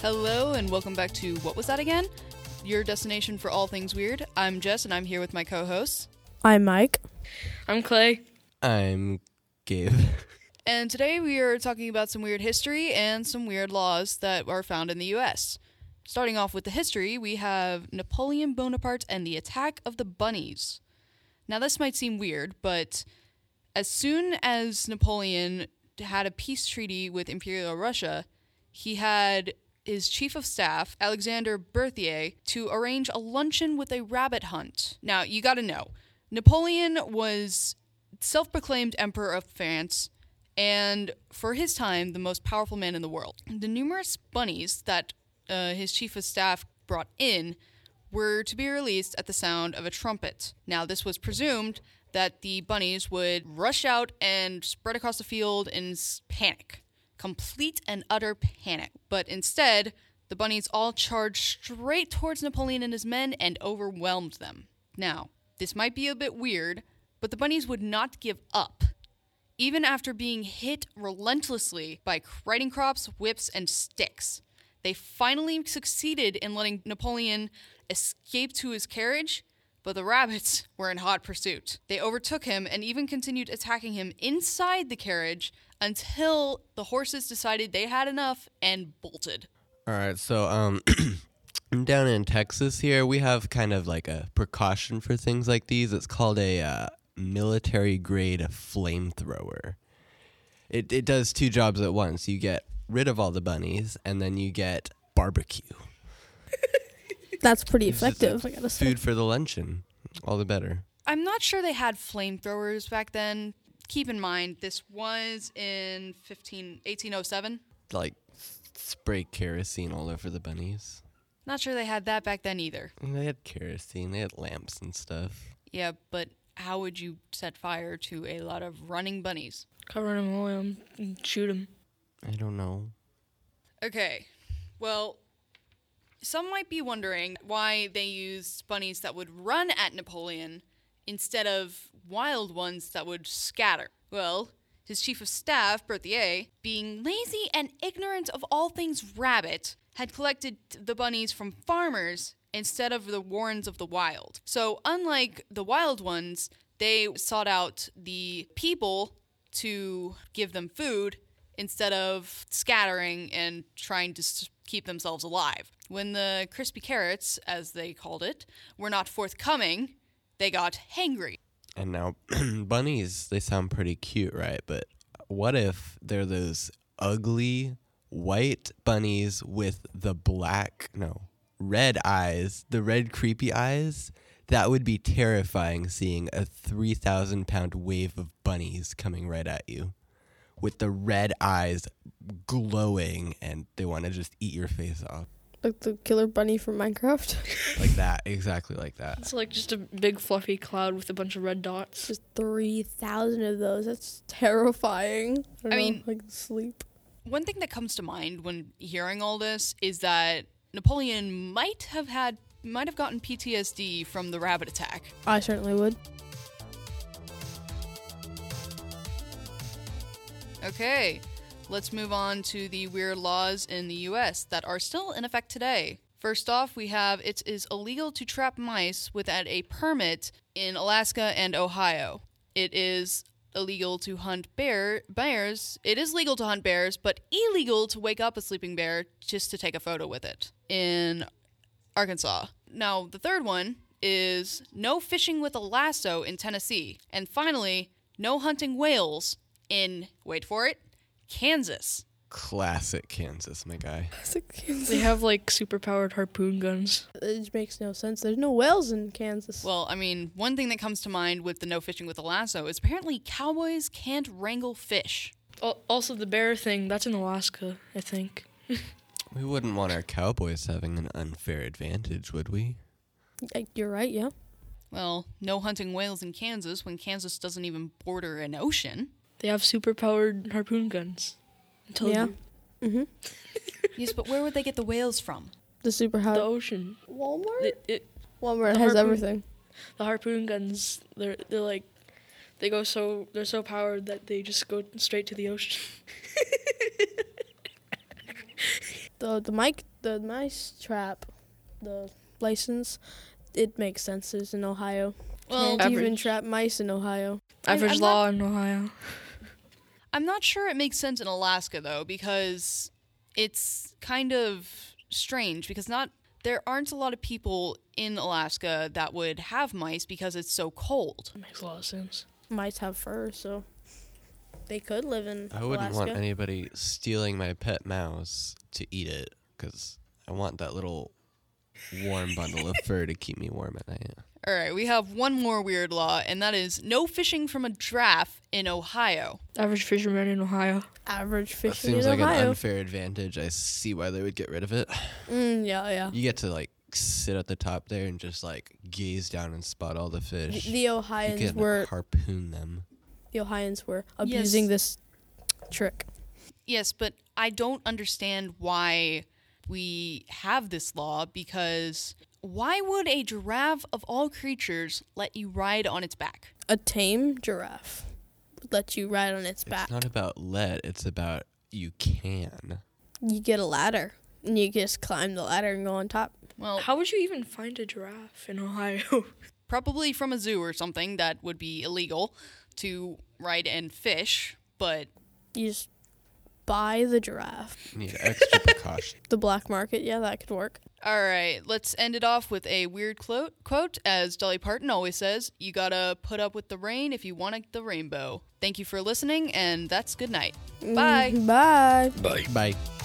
Hello, and welcome back to What Was That Again? Your destination for all things weird. I'm Jess, and I'm here with my co hosts. I'm Mike. I'm Clay. I'm Gabe. And today we are talking about some weird history and some weird laws that are found in the US. Starting off with the history, we have Napoleon Bonaparte and the attack of the bunnies. Now, this might seem weird, but as soon as Napoleon had a peace treaty with Imperial Russia, he had his chief of staff, Alexander Berthier, to arrange a luncheon with a rabbit hunt. Now, you gotta know, Napoleon was self proclaimed Emperor of France and for his time, the most powerful man in the world. The numerous bunnies that uh, his chief of staff brought in were to be released at the sound of a trumpet. Now, this was presumed that the bunnies would rush out and spread across the field in panic, complete and utter panic. But instead, the bunnies all charged straight towards Napoleon and his men and overwhelmed them. Now, this might be a bit weird, but the bunnies would not give up even after being hit relentlessly by riding crops, whips, and sticks. They finally succeeded in letting Napoleon escape to his carriage, but the rabbits were in hot pursuit. They overtook him and even continued attacking him inside the carriage until the horses decided they had enough and bolted. All right, so um, down in Texas here, we have kind of like a precaution for things like these. It's called a uh, military grade flamethrower. It it does two jobs at once. You get rid of all the bunnies, and then you get barbecue. That's pretty It's just effective, I gotta say. Food for the luncheon. All the better. I'm not sure they had flamethrowers back then. Keep in mind, this was in 15, 1807. Like s- spray kerosene all over the bunnies. Not sure they had that back then either. And they had kerosene. They had lamps and stuff. Yeah, but how would you set fire to a lot of running bunnies? Cover him in oil and shoot him. I don't know. Okay, well, some might be wondering why they used bunnies that would run at Napoleon instead of wild ones that would scatter. Well, his chief of staff, Berthier, being lazy and ignorant of all things rabbit, had collected the bunnies from farmers instead of the warrens of the wild. So, unlike the wild ones, they sought out the people to give them food instead of scattering and trying to keep themselves alive. When the crispy carrots, as they called it, were not forthcoming, they got hangry. And now, bunnies, they sound pretty cute, right? But what if they're those ugly white bunnies with the black, no, red eyes, the red creepy eyes? That would be terrifying seeing a 3,000 pound wave of bunnies coming right at you with the red eyes glowing and they want to just eat your face off. Like the killer bunny from Minecraft. Like that, exactly like that. It's like just a big fluffy cloud with a bunch of red dots. Just 3,000 of those. That's terrifying. I, don't I know, mean- like sleep. One thing that comes to mind when hearing all this is that Napoleon might have had might have gotten PTSD from the rabbit attack. I certainly would. Okay, let's move on to the weird laws in the US that are still in effect today. First off, we have it is illegal to trap mice without a permit in Alaska and Ohio. It is illegal to hunt bear bears. It is legal to hunt bears, but illegal to wake up a sleeping bear just to take a photo with it in Arkansas. Now, the third one is no fishing with a lasso in Tennessee. And finally, no hunting whales in, wait for it, Kansas. Classic Kansas, my guy. Classic Kansas. They have like super powered harpoon guns. It just makes no sense. There's no whales in Kansas. Well, I mean, one thing that comes to mind with the no fishing with a lasso is apparently cowboys can't wrangle fish. Al- Also, the bear thing, that's in Alaska, I think. We wouldn't want our cowboys having an unfair advantage, would we? Like, you're right, yeah. Well, no hunting whales in Kansas when Kansas doesn't even border an ocean. They have super powered harpoon guns. I Yeah. Mm-hmm. yes, but where would they get the whales from? The super The hot. ocean. Walmart? It, it, Walmart has harpoon- everything. the harpoon guns, they're they're like they go so they're so powered that they just go straight to the ocean. The the mic the mice trap, the license, it makes sense. It's in Ohio. Well, Can't even trap mice in Ohio. Average I'm law in Ohio. I'm not sure it makes sense in Alaska though, because it's kind of strange because not there aren't a lot of people in Alaska that would have mice because it's so cold. Makes a lot of sense. Mice have fur, so they could live in I wouldn't Alaska. want anybody stealing my pet mouse to eat it because I want that little warm bundle of fur to keep me warm at night. All right, we have one more weird law, and that is no fishing from a draft in Ohio. Average fisherman in Ohio. Average That fishing seems in like an Ohio. unfair advantage. I see why they would get rid of it. mm, yeah, yeah. You get to like sit at the top there and just like gaze down and spot all the The, fish. the you Ohioans can were harpoon them. the Ohioans were abusing Yes. this trick. Yes, but I don't understand why we have this law because why would a giraffe of all creatures let you ride on its back? A tame giraffe would let you ride on its back. It's back. not about let, it's about you can. you get a ladder and you just climb the ladder and go on top. Well, How would you even find a giraffe in Ohio? probably from a zoo or something that would be illegal to ride and fish, but You just buy the giraffe. Need extra precaution. The black market, yeah, that could work. All right, let's end it off with a weird quote. Quote as Dolly Parton always says, "You got to put up with the rain if you want the rainbow." Thank you for listening and that's good night. Bye. Mm, bye. Bye. Bye.